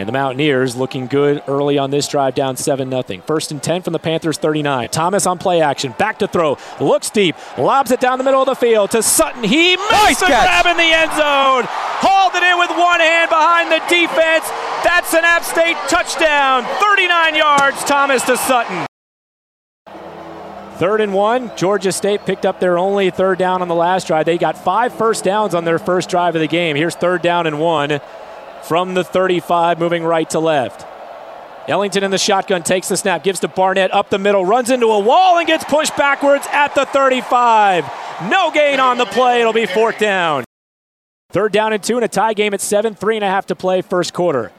And the Mountaineers looking good early on this drive, down 7 0. First and 10 from the Panthers 39. Thomas on play action, back to throw, looks deep, lobs it down the middle of the field to Sutton. He makes Nice the catch. grab in the end zone, hauled it in with one hand behind the defense. That's an App State touchdown, 39 yards, Thomas to Sutton. Third and one. Georgia State picked up their only third down on the last drive. They got five first downs on their first drive of the game. Here's third down and one from the 35, moving right to left. Ellington in the shotgun takes the snap, gives to Barnett up the middle, runs into a wall and gets pushed backwards at the 35. No gain on the play. It'll be fourth down. Third down and two in a tie game at seven, three and a half to play first quarter.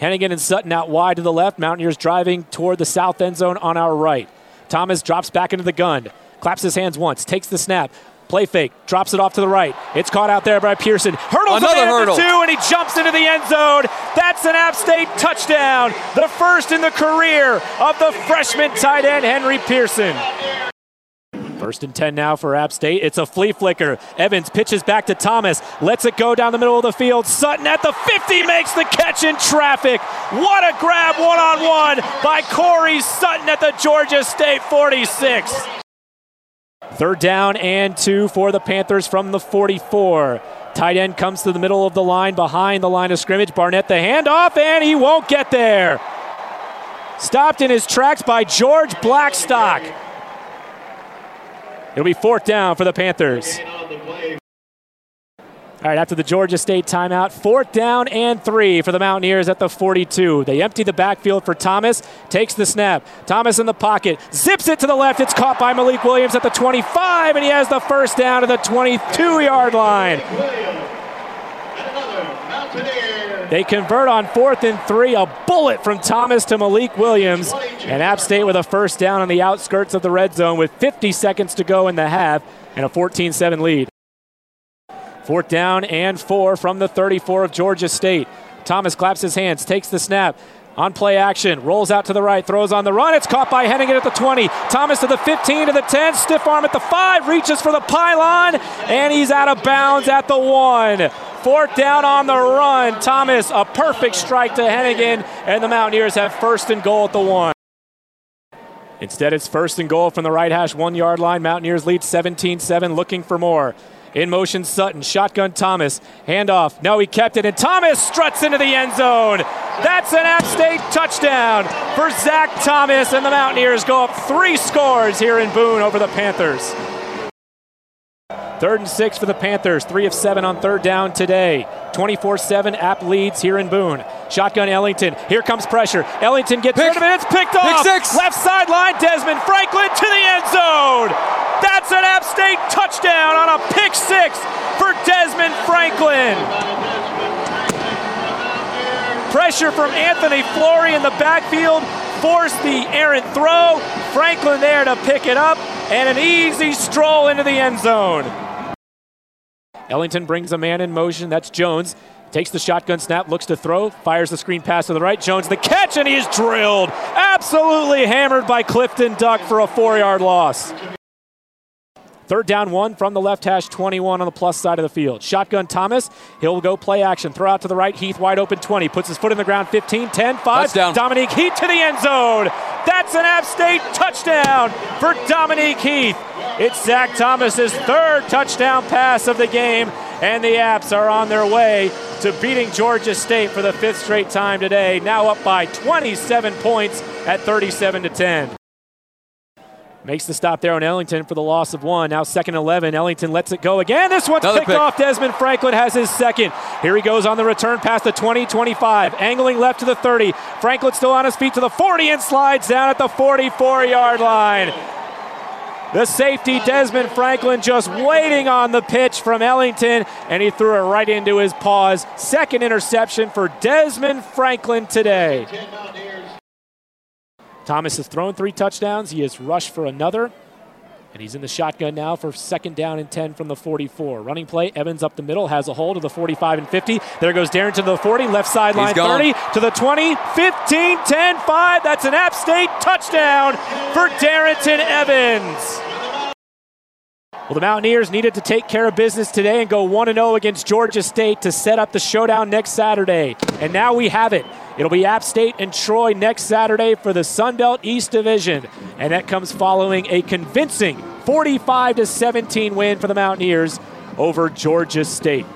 Hennigan and Sutton out wide to the left. Mountaineers driving toward the south end zone on our right. Thomas drops back into the gun, claps his hands once, takes the snap, play fake, drops it off to the right. It's caught out there by Pearson. Hurdles Another hurdle. two, and he jumps into the end zone. That's an App State touchdown, the first in the career of the freshman tight end Henry Pearson. First and 10 now for App State. It's a flea flicker. Evans pitches back to Thomas, lets it go down the middle of the field. Sutton at the 50 makes the catch in traffic. What a grab one on one by Corey Sutton at the Georgia State 46. Third down and two for the Panthers from the 44. Tight end comes to the middle of the line behind the line of scrimmage. Barnett the handoff, and he won't get there. Stopped in his tracks by George Blackstock. It'll be fourth down for the Panthers. All right, after the Georgia State timeout, fourth down and three for the Mountaineers at the 42. They empty the backfield for Thomas, takes the snap. Thomas in the pocket, zips it to the left. It's caught by Malik Williams at the 25, and he has the first down to the 22 yard line. They convert on fourth and three. A bullet from Thomas to Malik Williams. And App State with a first down on the outskirts of the red zone with 50 seconds to go in the half and a 14 7 lead. Fourth down and four from the 34 of Georgia State. Thomas claps his hands, takes the snap. On play action, rolls out to the right, throws on the run. It's caught by Hennigan at the 20. Thomas to the 15, to the 10, stiff arm at the 5, reaches for the pylon, and he's out of bounds at the 1. Fourth down on the run. Thomas, a perfect strike to Hennigan, and the Mountaineers have first and goal at the 1. Instead, it's first and goal from the right hash one yard line. Mountaineers lead 17 7, looking for more. In motion, Sutton, shotgun Thomas, handoff. No, he kept it, and Thomas struts into the end zone. That's an App State touchdown for Zac Thomas, and the Mountaineers go up three scores here in Boone over the Panthers. Third and six for the Panthers. Three of seven on third down today. 24 7 App leads here in Boone. Shotgun Ellington. Here comes pressure. Ellington gets Pick. rid of it. It's picked off. six. Left sideline. Desmond Franklin to the end zone. That's an App State touchdown on a pick six for Desmond Franklin. Pressure from Anthony Flory in the backfield forced the errant throw. Franklin there to pick it up, and an easy stroll into the end zone. Ellington brings a man in motion. That's Jones. Takes the shotgun snap, looks to throw, fires the screen pass to the right. Jones the catch, and he is drilled. Absolutely hammered by Clifton Duck for a four yard loss. Third down one from the left hash 21 on the plus side of the field. Shotgun Thomas. He'll go play action. Throw out to the right. Heath wide open 20. Puts his foot in the ground 15, 10, 5. Touchdown. Dominique Heath to the end zone. That's an App State touchdown for Dominique Heath. It's Zac Thomas's third touchdown pass of the game, and the Apps are on their way to beating Georgia State for the fifth straight time today. Now up by 27 points at 37 to 10. Makes the stop there on Ellington for the loss of one. Now second 11. Ellington lets it go again. This one's Another picked pick. off. Desmond Franklin has his second. Here he goes on the return past the 20, 25. Angling left to the 30. Franklin still on his feet to the 40 and slides down at the 44 yard line. The safety, Desmond Franklin, just waiting on the pitch from Ellington, and he threw it right into his paws. Second interception for Desmond Franklin today. Thomas has thrown three touchdowns. He has rushed for another. And he's in the shotgun now for second down and 10 from the 44. Running play, Evans up the middle, has a hold of the 45 and 50. There goes Darrynton to the 40, left sideline He's 30 to the 20, 15, 10, 5. That's an App State touchdown for Darrynton Evans. Well, the Mountaineers needed to take care of business today and go 1 0 against Georgia State to set up the showdown next Saturday. And now we have it. It'll be App State and Troy next Saturday for the Sun Belt East Division. And that comes following a convincing 45 17 win for the Mountaineers over Georgia State.